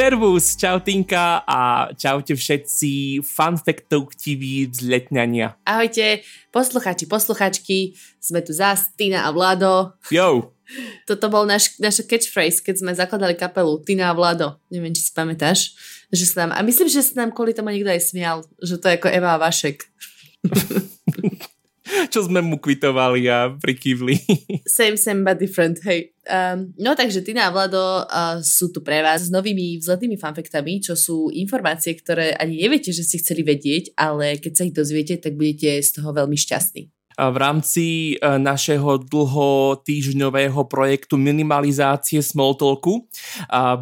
Servus, čau Tinka a čaute všetci fanfektov chtiví vzletňania. Ahojte, posluchači, posluchačky, sme tu zás, Tina a Vlado. Jo. Toto bol náš, naša catchphrase, keď sme zakladali kapelu Tina a Vlado. Neviem, či si pamätáš. Že sa nám, a myslím, že sa nám kvôli tomu niekto aj smial, že to je ako Eva a Vašek. čo sme mu kvitovali a prikývli. Same, same, but different, hej. Um, no takže Tina a Vlado uh, sú tu pre vás s novými vzletnými fanfektami, čo sú informácie, ktoré ani neviete, že ste chceli vedieť, ale keď sa ich dozviete, tak budete z toho veľmi šťastní. V rámci e, našeho dlho týždňového projektu minimalizácie Smalltalku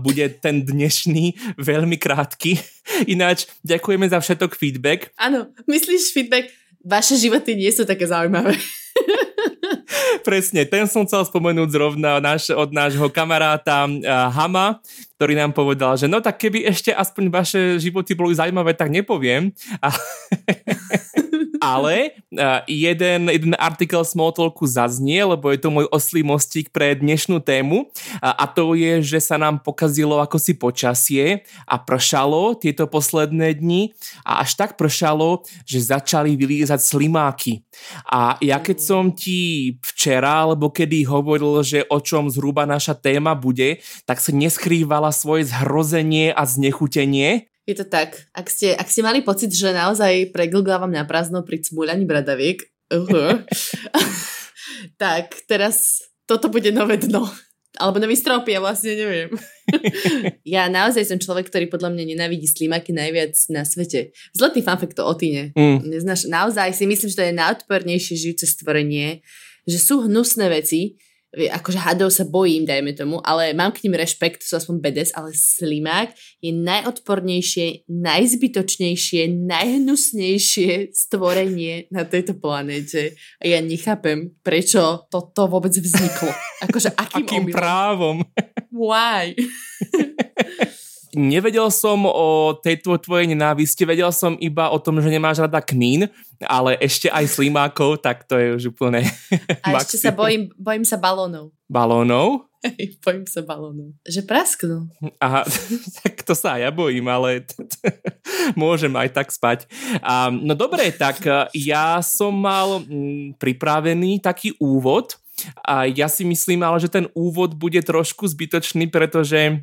bude ten dnešný veľmi krátky. Ináč ďakujeme za všetok feedback. Áno, myslíš feedback? Vaše životy nie sú také zaujímavé. Presne, ten som chcel spomenúť zrovna náš, od nášho kamaráta uh, Hama, ktorý nám povedal, že no tak keby ešte aspoň vaše životy boli zaujímavé, tak nepoviem. A ale uh, jeden, jeden artikel Smalltalku zaznie, lebo je to môj oslý mostík pre dnešnú tému. A, a to je, že sa nám pokazilo ako si počasie a pršalo tieto posledné dni. A až tak pršalo, že začali vylízať slimáky. A ja keď som ti včera, alebo kedy hovoril, že o čom zhruba naša téma bude, tak sa neskrývala svoje zhrozenie a znechutenie, je to tak. Ak ste, ak ste mali pocit, že naozaj preglgávam na prázdno pri cmúľaní bradaviek, uh-huh, tak teraz toto bude nové dno. Alebo nový strop, ja vlastne neviem. ja naozaj som človek, ktorý podľa mňa nenávidí slimaky najviac na svete. Zlatý fanfakt to o Tine. Mm. Neznáš, naozaj si myslím, že to je najodpornejšie žijúce stvorenie, že sú hnusné veci, akože hadov sa bojím, dajme tomu, ale mám k ním rešpekt, sú aspoň bedes, ale slimák je najodpornejšie, najzbytočnejšie, najhnusnejšie stvorenie na tejto planéte. A ja nechápem, prečo toto vôbec vzniklo. Akože akým, akým právom? Why? Nevedel som o tejto tvojej nenávisti, vedel som iba o tom, že nemáš rada knín, ale ešte aj slimákov, tak to je už úplne A maximum. ešte sa bojím, bojím sa balónov. Balónov? bojím sa balónov. Že prasknú. Aha, tak to sa ja bojím, ale môžem aj tak spať. Um, no dobre, tak ja som mal mm, pripravený taký úvod, a ja si myslím ale, že ten úvod bude trošku zbytočný, pretože e,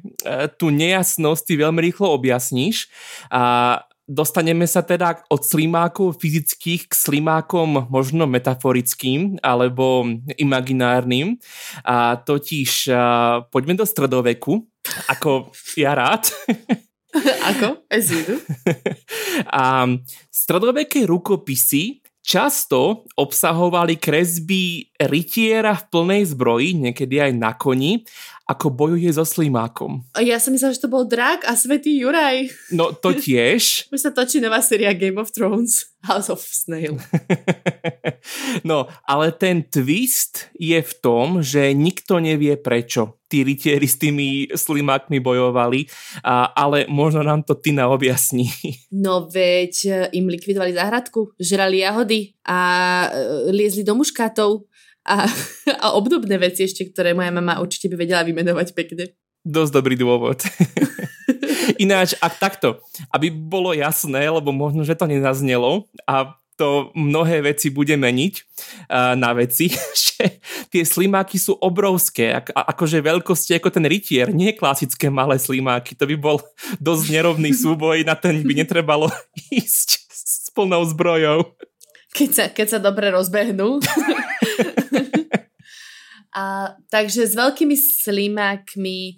tú nejasnosť ty veľmi rýchlo objasníš. A dostaneme sa teda od slimákov fyzických k slimákom možno metaforickým alebo imaginárnym. A totiž a, poďme do stredoveku, ako ja rád. Ako? As you A stredoveké rukopisy často obsahovali kresby rytiera v plnej zbroji, niekedy aj na koni, ako bojuje so slimákom. Ja som myslela, že to bol drak a svetý Juraj. No to tiež. Už sa točí nová séria Game of Thrones. House of Snail. no, ale ten twist je v tom, že nikto nevie prečo tí rytieri s tými slimákmi bojovali, a, ale možno nám to Tina objasní. No veď im likvidovali záhradku, žrali jahody a e, liezli do muškátov a, a obdobné veci ešte, ktoré moja mama určite by vedela vymenovať pekne. Dosť dobrý dôvod. Ináč, ak takto, aby bolo jasné, lebo možno, že to nezaznelo a to mnohé veci bude meniť uh, na veci, že tie slimáky sú obrovské, ako, akože veľkosti ako ten rytier, nie klasické malé slimáky, to by bol dosť nerovný súboj, na ten by netrebalo ísť s plnou zbrojou. Keď sa, keď sa dobre rozbehnú. A, takže s veľkými slimákmi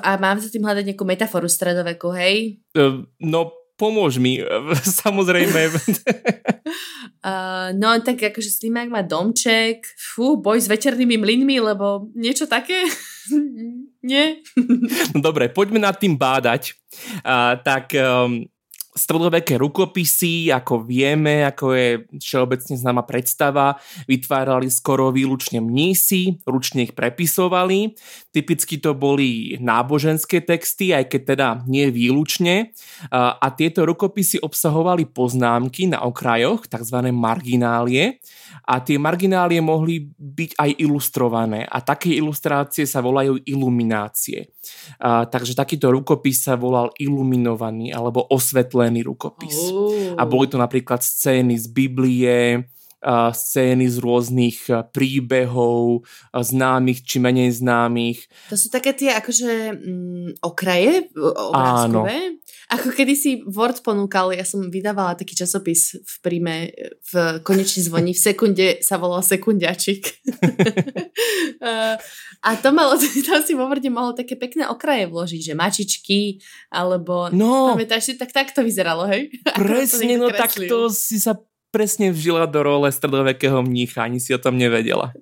a mám sa tým hľadať nejakú metaforu stredoveku, hej? Uh, no pomôž mi, samozrejme. uh, no tak akože Slimák má domček, fú, boj s večernými mlynmi, lebo niečo také? Nie? no dobre, poďme nad tým bádať. Uh, tak um, stredoveké rukopisy, ako vieme, ako je všeobecne známa predstava, vytvárali skoro výlučne mnísi, ručne ich prepisovali. Typicky to boli náboženské texty, aj keď teda nie výlučne. A tieto rukopisy obsahovali poznámky na okrajoch, tzv. marginálie. A tie marginálie mohli byť aj ilustrované. A také ilustrácie sa volajú iluminácie. A, takže takýto rukopis sa volal iluminovaný alebo osvetlený zelený rukopis. Oh. A boli to napríklad scény z Biblie, scény z rôznych príbehov, známych či menej známych. To sú také tie akože mm, okraje obrázkové? Áno. Ako kedysi Word ponúkal, ja som vydávala taký časopis v príjme v konečný zvoní, v sekunde sa volal Sekundiačik. a to malo, tam si vo Worde mohol také pekné okraje vložiť, že mačičky, alebo no, pamätáš si, tak tak to vyzeralo, hej? Presne, no tak to si sa presne vžila do role stredovekého mnícha, ani si o tom nevedela.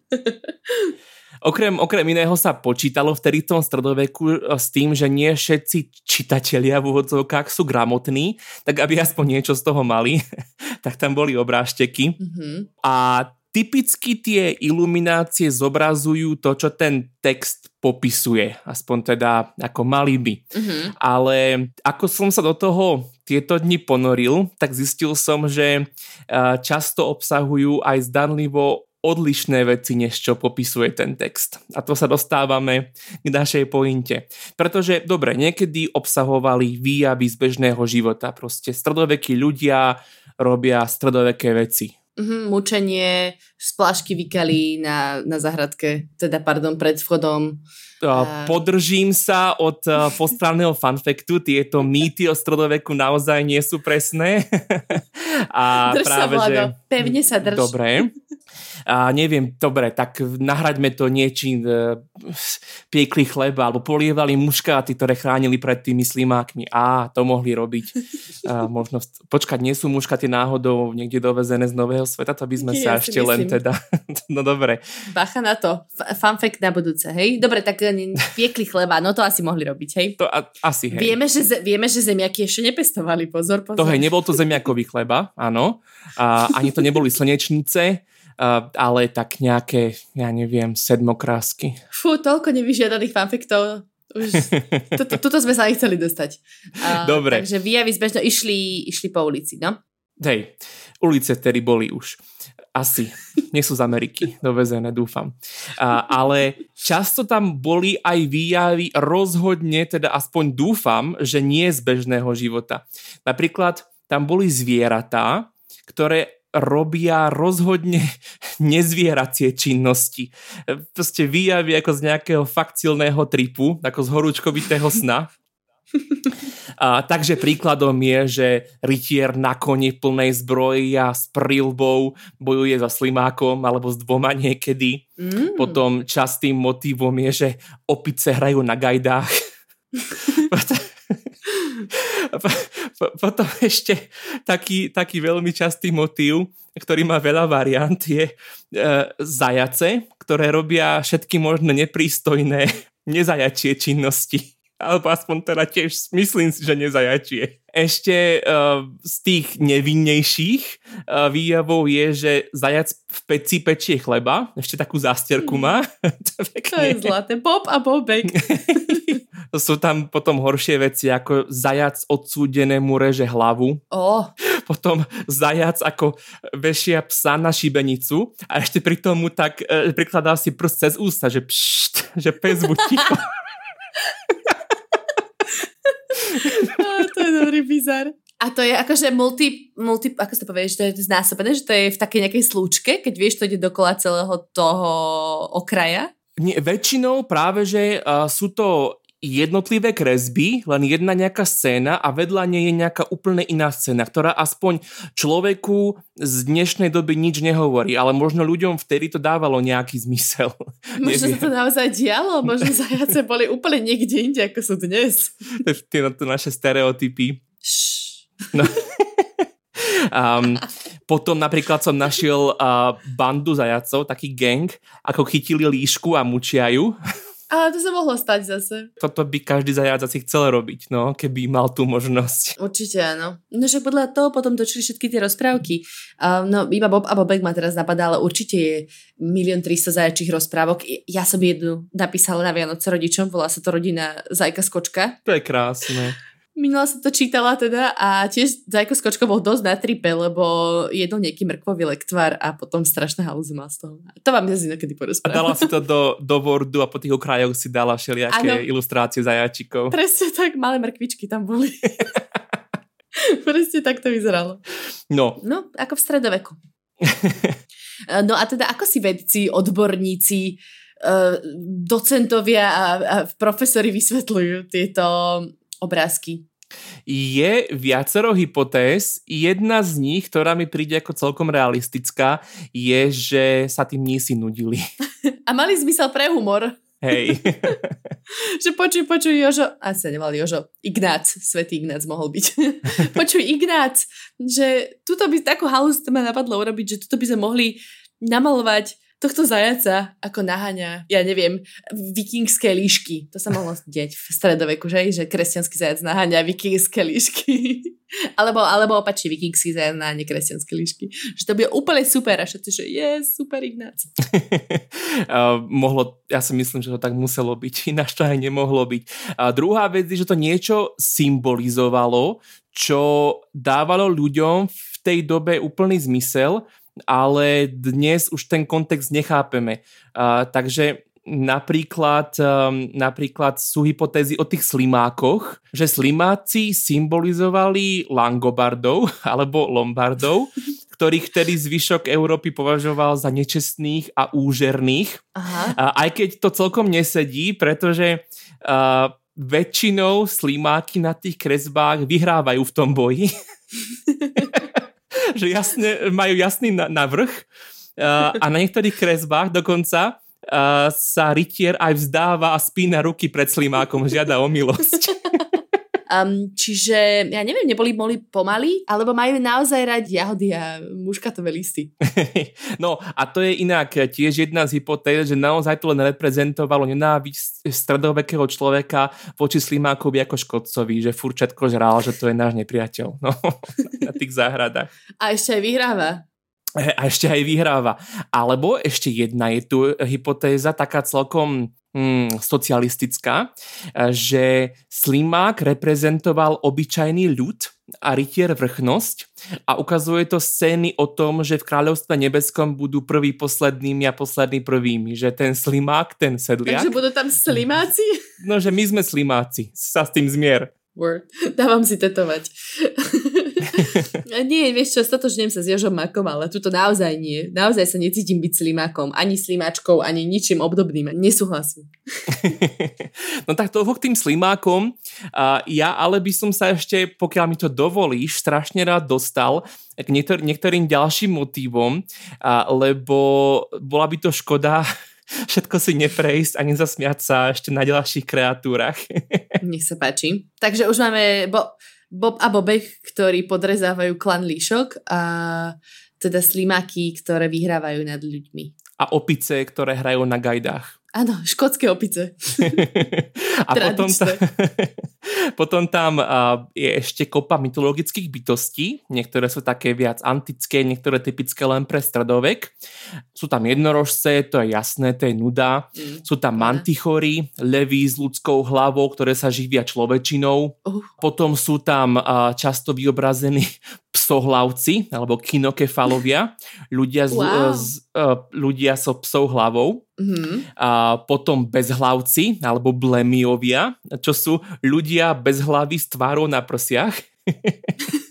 Okrem, okrem iného sa počítalo vtedy v tom stredoveku eh, s tým, že nie všetci čitatelia v úvodzovkách sú gramotní, tak aby aspoň niečo z toho mali, tak tam boli obrážteky. Mm-hmm. A typicky tie iluminácie zobrazujú to, čo ten text popisuje, aspoň teda ako mali by. Mm-hmm. Ale ako som sa do toho tieto dni ponoril, tak zistil som, že eh, často obsahujú aj zdanlivo odlišné veci, než čo popisuje ten text. A to sa dostávame k našej pointe. Pretože, dobre, niekedy obsahovali výjavy z bežného života. Proste stredovekí ľudia robia stredoveké veci. Mm-hmm, mučenie, splášky vykali na, na zahradke, teda pardon, pred vchodom. Uh, podržím sa od uh, postranného fanfektu, tieto mýty o stredoveku naozaj nie sú presné. A drž práve, sa, Vlado, že... pevne sa drž. Dobre. A neviem, dobre, tak nahraďme to niečím, e, piekli chleba, alebo polievali muškáty, ktoré chránili pred tými slimákmi. Á, to mohli robiť. A možno, počkať, nie sú muškáty náhodou niekde dovezené z Nového sveta, to by sme ja sa ešte myslím. len teda... no dobre. Bacha na to. Fun fact na budúce, hej? Dobre, tak e, piekli chleba, no to asi mohli robiť, hej? To a, asi, hej. Vieme, že, vieme, že zemiaky ešte nepestovali, pozor, pozor. To hej, nebol to zemiakový chleba, áno. A, ani to neboli slnečnice, Uh, ale tak nejaké, ja neviem, sedmokrásky. Fú, toľko nevyžiadaných fanfiktov. Už, tuto sme sa chceli dostať. Uh, Dobre. Takže výjavy zbežno išli, išli po ulici, no? Hej, ulice tedy boli už. Asi. Nie sú z Ameriky dovezené, dúfam. Uh, ale často tam boli aj výjavy rozhodne, teda aspoň dúfam, že nie z bežného života. Napríklad tam boli zvieratá, ktoré robia rozhodne nezvieracie činnosti. Proste výjavy ako z nejakého fakt silného tripu, ako z horúčkovitého sna. A, takže príkladom je, že rytier na koni plnej zbroji a s prilbou bojuje za slimákom alebo s dvoma niekedy. Mm. Potom častým motivom je, že opice hrajú na gajdách. Potom ešte taký, taký veľmi častý motív, ktorý má veľa variant, je e, zajace, ktoré robia všetky možné neprístojné nezajačie činnosti. Alebo aspoň teda tiež myslím si, že nezajačie. Ešte uh, z tých nevinnejších uh, výjavov je, že zajac v peci pečie chleba. Ešte takú zásterku má. to, to je zlaté. Bob a Bobek. Sú tam potom horšie veci, ako zajac odsúdenému reže hlavu. Oh. Potom zajac ako vešia psa na šibenicu a ešte pri tomu tak e, prikladá si prst cez ústa, že pšt, že pes buď ticho. to je dobrý bizar. A to je akože multi, multi ako sa to povie, že to je znásobené, že to je v takej nejakej slúčke, keď vieš, to ide dokola celého toho okraja? Nie, väčšinou práve, že uh, sú to jednotlivé kresby, len jedna nejaká scéna a vedľa nej je nejaká úplne iná scéna, ktorá aspoň človeku z dnešnej doby nič nehovorí, ale možno ľuďom vtedy to dávalo nejaký zmysel. Možno sa to naozaj dialo, možno zajace boli úplne niekde inde, ako sú dnes. Tie to naše stereotypy. No. um, potom napríklad som našiel uh, bandu zajacov, taký gang, ako chytili líšku a mučia ju. Ale to sa mohlo stať zase. Toto by každý asi chcel robiť, no, keby mal tú možnosť. Určite áno. No však podľa toho potom točili všetky tie rozprávky. Uh, no iba Bob a Bobek ma teraz napadá, ale určite je milión 300 zajačích rozprávok. Ja som jednu napísala na Vianoce rodičom, volá sa to rodina Zajka Skočka. To je krásne. Minula som to čítala teda a tiež Zajko Skočko bol dosť na tripe, lebo jedol nejaký mrkvový lektvar a potom strašné halúzy mal z toho. To vám ja inokedy porozprávam. A dala si to do, do Wordu a po tých okrajoch si dala všelijaké ano. ilustrácie zajačikov. Presne tak, malé mrkvičky tam boli. Presne tak to vyzeralo. No. No, ako v stredoveku. no a teda ako si vedci, odborníci, eh, docentovia a, a profesori vysvetľujú tieto obrázky? Je viacero hypotéz. Jedna z nich, ktorá mi príde ako celkom realistická, je, že sa tým si nudili. A mali zmysel pre humor. Hej. že počuj, počuj, Jožo, a sa nemal Jožo, Ignác, svetý Ignác mohol byť. počuj, Ignác, že tuto by takú halus ma napadlo urobiť, že tuto by sme mohli namalovať tohto zajaca ako naháňa, ja neviem, vikingské líšky. To sa mohlo deť v stredoveku, že? Že kresťanský zajac naháňa vikingské líšky. alebo, alebo opačne vikingský zajac naháňa kresťanské líšky. Že to bude úplne super a všetci, že je super Ignác. mohlo, ja si myslím, že to tak muselo byť, ináč to aj nemohlo byť. A druhá vec je, že to niečo symbolizovalo, čo dávalo ľuďom v tej dobe úplný zmysel, ale dnes už ten kontext nechápeme. Uh, takže napríklad, um, napríklad sú hypotézy o tých slimákoch, že slimáci symbolizovali Langobardov alebo Lombardov, ktorých tedy zvyšok Európy považoval za nečestných a úžerných. Aha. Uh, aj keď to celkom nesedí, pretože uh, väčšinou slimáky na tých kresbách vyhrávajú v tom boji. že jasne, majú jasný navrh uh, a na niektorých kresbách dokonca uh, sa rytier aj vzdáva a spína ruky pred slimákom, žiada o milosť. Um, čiže, ja neviem, neboli boli pomaly, alebo majú naozaj rať jahody a muškatové listy. no a to je inak tiež jedna z hypotéz, že naozaj to len reprezentovalo nenávisť stredovekého človeka voči Slimákovi ako škodcovi, že furt všetko žral, že to je náš nepriateľ no, na tých záhradách. A ešte aj vyhráva a ešte aj vyhráva. Alebo ešte jedna je tu hypotéza, taká celkom hmm, socialistická, že Slimák reprezentoval obyčajný ľud a rytier vrchnosť a ukazuje to scény o tom, že v kráľovstve nebeskom budú prvý poslednými a poslední prvými, že ten slimák, ten sedliak. Takže budú tam slimáci? No, že my sme slimáci, sa s tým zmier. Word. Dávam si tetovať. nie, vieš čo, stotožňujem sa s Jožom Makom, ale tuto naozaj nie. Naozaj sa necítim byť slimákom, ani slimáčkou, ani ničím obdobným. Nesúhlasím. no tak toho k tým slimákom. Ja ale by som sa ešte, pokiaľ mi to dovolíš, strašne rád dostal k niektor- niektorým ďalším motívom, lebo bola by to škoda všetko si neprejsť a nezasmiať sa ešte na ďalších kreatúrach. Nech sa páči. Takže už máme... Bo- Bob a Bobek, ktorí podrezávajú klan líšok a teda slimáky, ktoré vyhrávajú nad ľuďmi. A opice, ktoré hrajú na gajdách. Áno, škótske opice. a potom, ta, potom tam uh, je ešte kopa mytologických bytostí. Niektoré sú také viac antické, niektoré typické len pre stredovek. Sú tam jednorožce, to je jasné, to je nuda. Mm, sú tam mantichory, levy s ľudskou hlavou, ktoré sa živia človečinou. Uh. Potom sú tam uh, často vyobrazení psohlavci alebo kinokefalovia, ľudia, z, wow. z, uh, ľudia so psou hlavou. Mm-hmm. A potom bezhlavci alebo blemiovia, čo sú ľudia bez hlavy s tvárou na prsiach.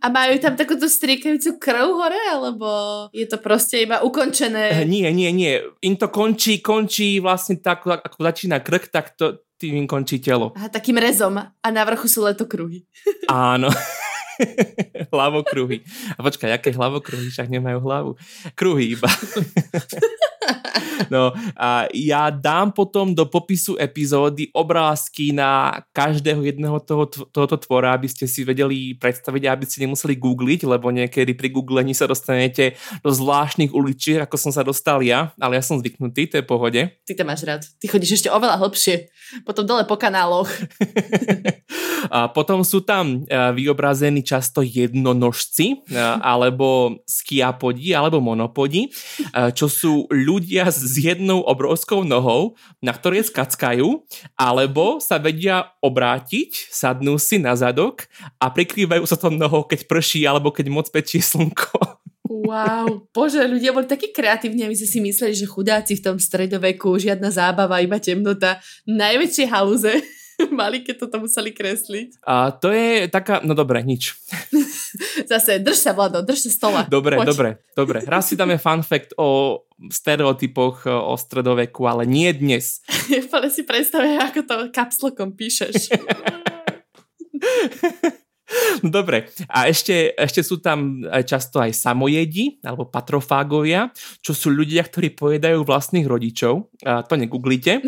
A majú tam takúto striekajúcu krv hore, alebo je to proste iba ukončené? Eh, nie, nie, nie. Im to končí, končí vlastne tak, ako začína krk, tak to tým im končí telo. A takým rezom. A na vrchu sú letokruhy. Áno. hlavokruhy. A počkaj, aké hlavokruhy? Však nemajú hlavu. Kruhy iba. No a ja dám potom do popisu epizódy obrázky na každého jedného toho, tohoto tvora, aby ste si vedeli predstaviť, aby ste nemuseli googliť, lebo niekedy pri googlení sa dostanete do zvláštnych uličiek, ako som sa dostal ja, ale ja som zvyknutý, to je pohode. Ty to máš rád. Ty chodíš ešte oveľa hlbšie. Potom dole po kanáloch. a potom sú tam e, vyobrazení často jednonožci, e, alebo skiapodi, alebo monopodi, e, čo sú ľudia s jednou obrovskou nohou, na ktorej skackajú, alebo sa vedia obrátiť, sadnú si na zadok a prikrývajú sa tom nohou, keď prší, alebo keď moc pečie slnko. Wow, bože, ľudia boli takí kreatívni, aby si mysleli, že chudáci v tom stredoveku, žiadna zábava, iba temnota, najväčšie haluze mali, keď toto museli kresliť. A to je taká, no dobre, nič. Zase, drž sa, Vlado, drž sa stola. Dobre, Poď. dobre, dobre. Raz si dáme fun fact o stereotypoch o stredoveku, ale nie dnes. Ale si predstavuje, ako to kapslokom píšeš. No dobre, a ešte, ešte sú tam často aj samojedi, alebo patrofágovia, čo sú ľudia, ktorí pojedajú vlastných rodičov. A to negooglite.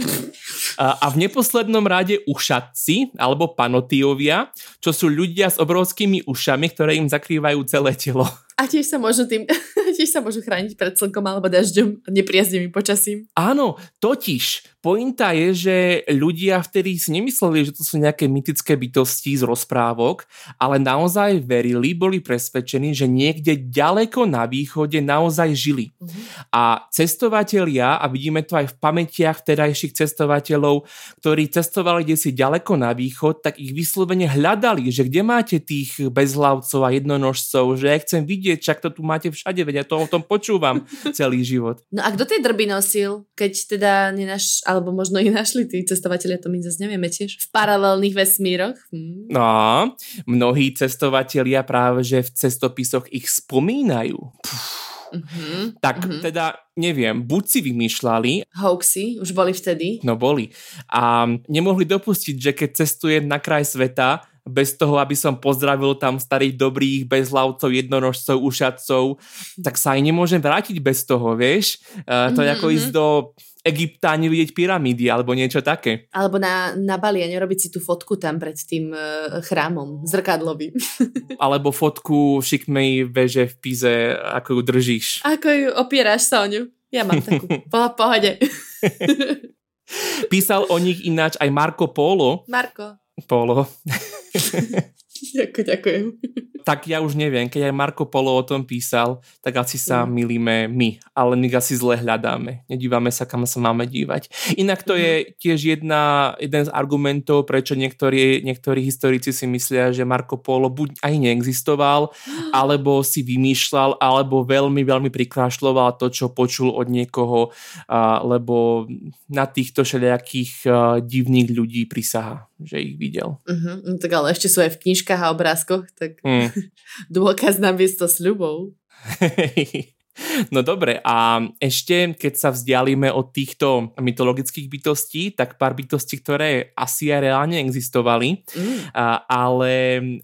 A, a v neposlednom rade ušatci, alebo panotiovia, čo sú ľudia s obrovskými ušami, ktoré im zakrývajú celé telo. A tiež sa môžu tým, tiež sa môžu chrániť pred slnkom alebo dažďom nepriaznivým počasím. Áno, totiž Pointa je, že ľudia vtedy si nemysleli, že to sú nejaké mytické bytosti z rozprávok, ale naozaj verili, boli presvedčení, že niekde ďaleko na východe naozaj žili. Mm-hmm. A cestovatelia, a vidíme to aj v pamätiach vtedajších cestovateľov, ktorí cestovali kde si ďaleko na východ, tak ich vyslovene hľadali, že kde máte tých bezhlavcov a jednonožcov, že ja chcem vidieť, čak to tu máte všade, veď ja to o tom počúvam celý život. No a kto tie drby nosil, keď teda nenaš alebo možno ich našli tí cestovateľia, to my zase nevieme tiež, v paralelných vesmíroch. Hm. No, mnohí cestovatelia práve, že v cestopisoch ich spomínajú. Uh-huh, tak uh-huh. teda neviem, buď si vymýšľali. Hoaxy, už boli vtedy. No boli. A nemohli dopustiť, že keď cestujem na kraj sveta, bez toho, aby som pozdravil tam starých dobrých bezhlavcov, jednonožcov, ušadcov, tak sa aj nemôžem vrátiť bez toho, vieš? Uh, to je ako ísť do Egypta ani vidieť pyramídy alebo niečo také. Alebo na, na Bali a nerobiť si tú fotku tam pred tým uh, chrámom zrkadlovým. alebo fotku šikmej veže v Pize, ako ju držíš. Ako ju opieráš sa o ňu. Ja mám takú. Po pohode. Písal o nich ináč aj Marco Polo. Marco. Polo. Ďakujem, ďakujem. Tak ja už neviem, keď aj Marko Polo o tom písal, tak asi sa mm. milíme my, ale my asi zle hľadáme. Nedívame sa, kam sa máme dívať. Inak to mm. je tiež jedna, jeden z argumentov, prečo niektorí, niektorí historici si myslia, že Marko Polo buď aj neexistoval, alebo si vymýšľal, alebo veľmi, veľmi prikrášľoval to, čo počul od niekoho, lebo na týchto všelijakých divných ľudí prisaha, že ich videl. Uh-huh, tak ale ešte sú aj v knižkách a obrázkoch, tak mm. dôkaz na miesto sľubov. No dobre, a ešte keď sa vzdialíme od týchto mytologických bytostí, tak pár bytostí, ktoré asi aj reálne existovali, mm. a, ale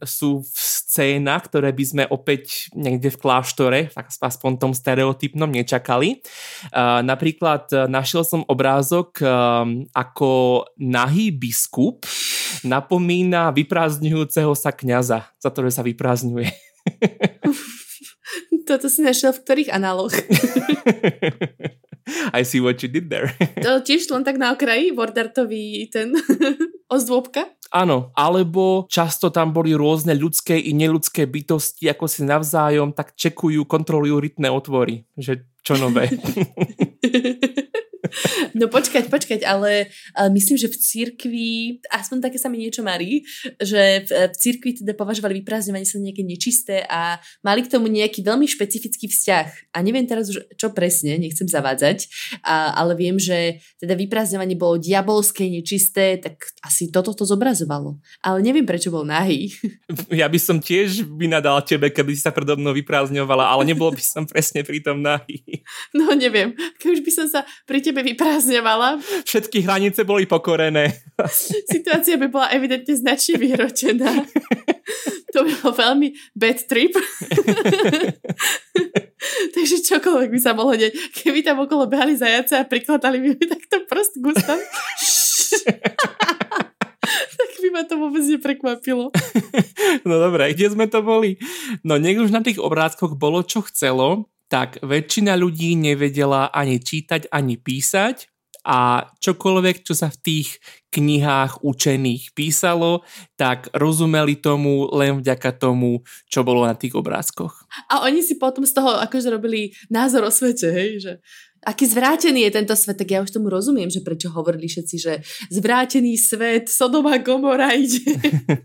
sú v scénach, ktoré by sme opäť niekde v kláštore, tak aspoň tom stereotypnom nečakali. A, napríklad e, našiel som obrázok a, e, ako nahý biskup napomína vyprázdňujúceho sa kňaza za to, že sa vyprázdňuje. Toto si našiel v ktorých análoch? I see what you did there. to tiež len tak na okraji, Vordartový ten ozdôbka? Áno, alebo často tam boli rôzne ľudské i neludské bytosti, ako si navzájom tak čekujú, kontrolujú rytné otvory. Že čo nové. No počkať, počkať, ale, myslím, že v církvi, aspoň také sa mi niečo marí, že v, v církvi teda považovali vyprázdňovanie sa nejaké nečisté a mali k tomu nejaký veľmi špecifický vzťah. A neviem teraz už, čo presne, nechcem zavádzať, a, ale viem, že teda vyprázdňovanie bolo diabolské, nečisté, tak asi toto to zobrazovalo. Ale neviem, prečo bol nahý. Ja by som tiež vynadal tebe, keby si sa predo mnou vyprázdňovala, ale nebol by som presne pri tom nahý. No neviem, keď už by som sa pri tebe vyprázdňovala. Všetky hranice boli pokorené. Situácia by bola evidentne značne vyhročená. To to by bol veľmi bad trip. Takže čokoľvek by sa mohlo deť. Keby tam okolo behali zajace a prikladali by mi takto prst gustom. tak by ma to vôbec neprekvapilo. No dobré, kde sme to boli? No nech už na tých obrázkoch bolo, čo chcelo, tak väčšina ľudí nevedela ani čítať, ani písať a čokoľvek, čo sa v tých knihách učených písalo, tak rozumeli tomu len vďaka tomu, čo bolo na tých obrázkoch. A oni si potom z toho akože robili názor o svete, hej, že aký zvrátený je tento svet, tak ja už tomu rozumiem, že prečo hovorili všetci, že zvrátený svet, Sodoma Gomora ide.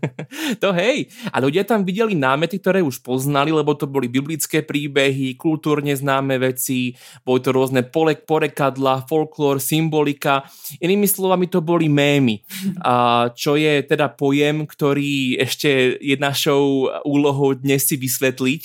to hej, a ľudia tam videli námety, ktoré už poznali, lebo to boli biblické príbehy, kultúrne známe veci, boli to rôzne polek, porekadla, folklór, symbolika. Inými slovami to boli mémy, a čo je teda pojem, ktorý ešte je našou úlohou dnes si vysvetliť.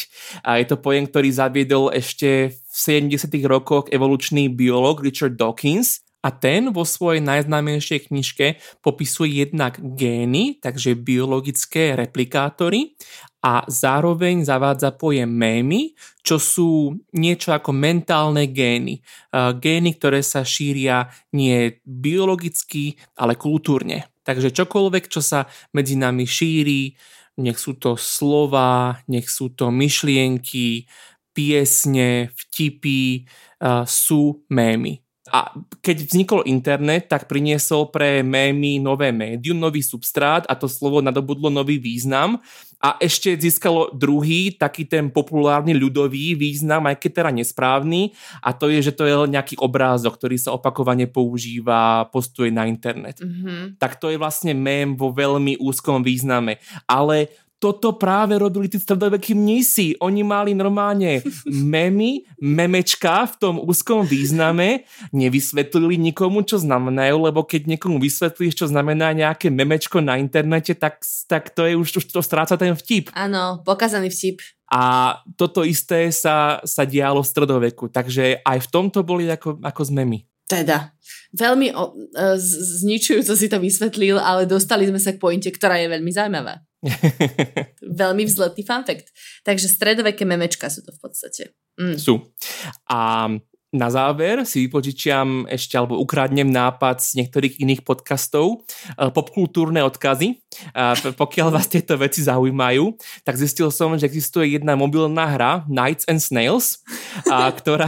A je to pojem, ktorý zaviedol ešte 70. rokoch evolučný biolog Richard Dawkins a ten vo svojej najznámejšej knižke popisuje jednak gény, takže biologické replikátory a zároveň zavádza pojem mémy, čo sú niečo ako mentálne gény. Gény, ktoré sa šíria nie biologicky, ale kultúrne. Takže čokoľvek, čo sa medzi nami šíri, nech sú to slova, nech sú to myšlienky, piesne, vtipy uh, sú mémy. A keď vznikol internet, tak priniesol pre mémy nové médium, nový substrát a to slovo nadobudlo nový význam a ešte získalo druhý, taký ten populárny ľudový význam, aj keď teda nesprávny a to je, že to je nejaký obrázok, ktorý sa opakovane používa, postuje na internet. Mm-hmm. Tak to je vlastne mém vo veľmi úzkom význame. Ale toto práve robili tí stredovekí mnísi. Oni mali normálne memy, memečka v tom úzkom význame, nevysvetlili nikomu, čo znamenajú, lebo keď niekomu vysvetlíš, čo znamená nejaké memečko na internete, tak, tak to je už, už to stráca ten vtip. Áno, pokazaný vtip. A toto isté sa, sa dialo v stredoveku, takže aj v tomto boli ako, ako s memy. Teda, veľmi o, e, zničujúco si to vysvetlil, ale dostali sme sa k pointe, ktorá je veľmi zaujímavá. Veľmi vzletný fun fact. Takže stredoveké memečka sú to v podstate. Mm. Sú. A na záver si vypožičiam ešte alebo ukradnem nápad z niektorých iných podcastov, e, popkultúrne odkazy. Pokiaľ vás tieto veci zaujímajú, tak zistil som, že existuje jedna mobilná hra Knights and Snails, a ktorá,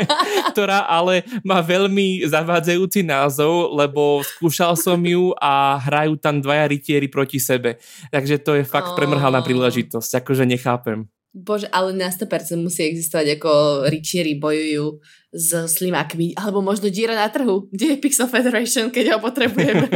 ktorá ale má veľmi zavádzajúci názov, lebo skúšal som ju a hrajú tam dvaja rytieri proti sebe. Takže to je fakt premrhaná príležitosť, akože nechápem. Bože, ale na 100% musí existovať ako rytieri bojujú s slimákmi, alebo možno díra na trhu. Kde je Pixel Federation, keď ho potrebujeme?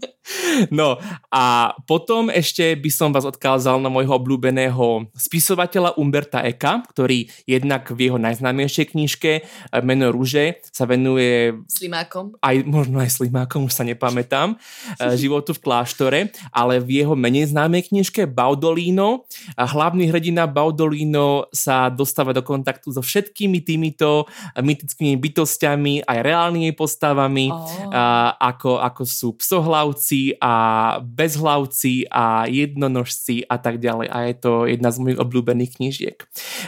no a potom ešte by som vás odkázal na môjho obľúbeného spisovateľa Umberta Eka, ktorý jednak v jeho najznámejšej knižke eh, Meno rúže sa venuje slimákom. Aj možno aj slimákom, už sa nepamätám, eh, životu v kláštore, ale v jeho menej známej knižke Baudolino hlavný hrdina Baudolino sa dostáva do kontaktu so všetkými týmito mytickými bytostiami, aj reálnymi postavami, oh. a, ako, ako sú psohlavci a bezhlavci a jednonožci a tak ďalej. A je to jedna z mojich obľúbených knižiek.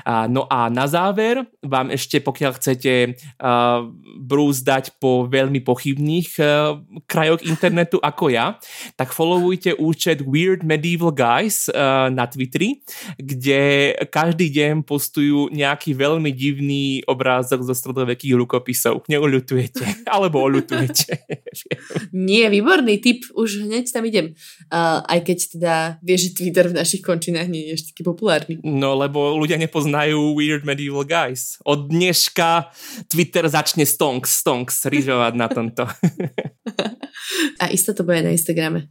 A, no a na záver vám ešte, pokiaľ chcete uh, brúzdať po veľmi pochybných uh, krajoch internetu ako ja, tak followujte účet Weird Medieval Guys uh, na Twitteri, kde každý deň postujú nejaký veľmi divný obrázok zo stredovekých rukopisov. Neuľutujete. Alebo oľutujete. Nie, výborný tip. Už hneď tam idem. Uh, aj keď teda vieš, že Twitter v našich končinách nie je ešte taký populárny. No, lebo ľudia nepoznajú Weird Medieval Guys. Od dneška Twitter začne stonks, stonks ryžovať na tomto. A isto to bude na Instagrame.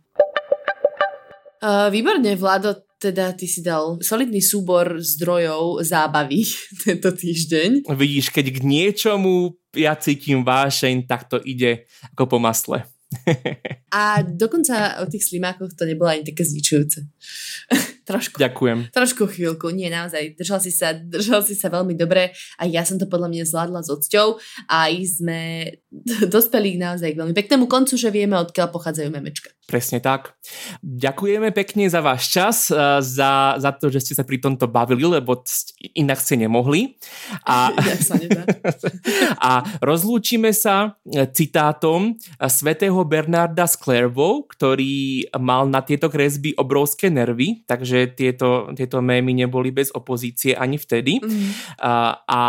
Uh, výborne, Vlado, teda ty si dal solidný súbor zdrojov zábavy tento týždeň. Vidíš, keď k niečomu ja cítim vášeň, tak to ide ako po masle. A dokonca o tých slimákoch to nebolo ani také zničujúce. Trošku. Ďakujem. Trošku chvíľku, nie naozaj. Držal si sa, držal si sa veľmi dobre a ja som to podľa mňa zvládla s odsťou a sme dospeli naozaj k veľmi peknému koncu, že vieme, odkiaľ pochádzajú memečka. Presne tak. Ďakujeme pekne za váš čas, eh, za, za to, že ste sa pri tomto bavili, lebo inak ste nemohli. A, a rozlúčime sa eh, citátom eh, svätého Bernarda z Clairvaux, ktorý mal na tieto kresby obrovské nervy, takže tieto, tieto mémy neboli bez opozície ani vtedy. Mm. A, a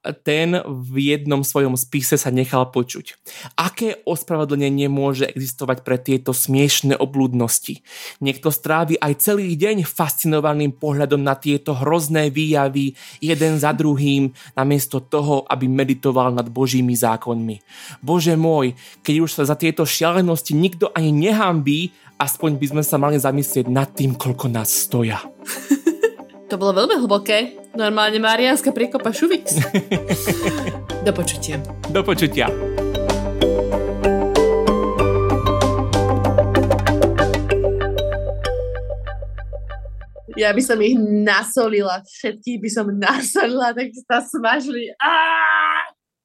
ten v jednom svojom spise sa nechal počuť. Aké ospravedlnenie môže existovať pre tieto smiešné oblúdnosti? Niekto strávi aj celý deň fascinovaným pohľadom na tieto hrozné výjavy jeden za druhým, namiesto toho, aby meditoval nad Božími zákonmi. Bože môj, keď už sa za tieto šialenosti nikto ani nehambí, aspoň by sme sa mali zamyslieť nad tým, koľko nás stoja. To bolo veľmi hlboké. Normálne Mariánska priekopa Šuvix. Do počutia. Do počutia. Ja by som ich nasolila. Všetkých by som nasolila, tak sa smažili. Aaaa!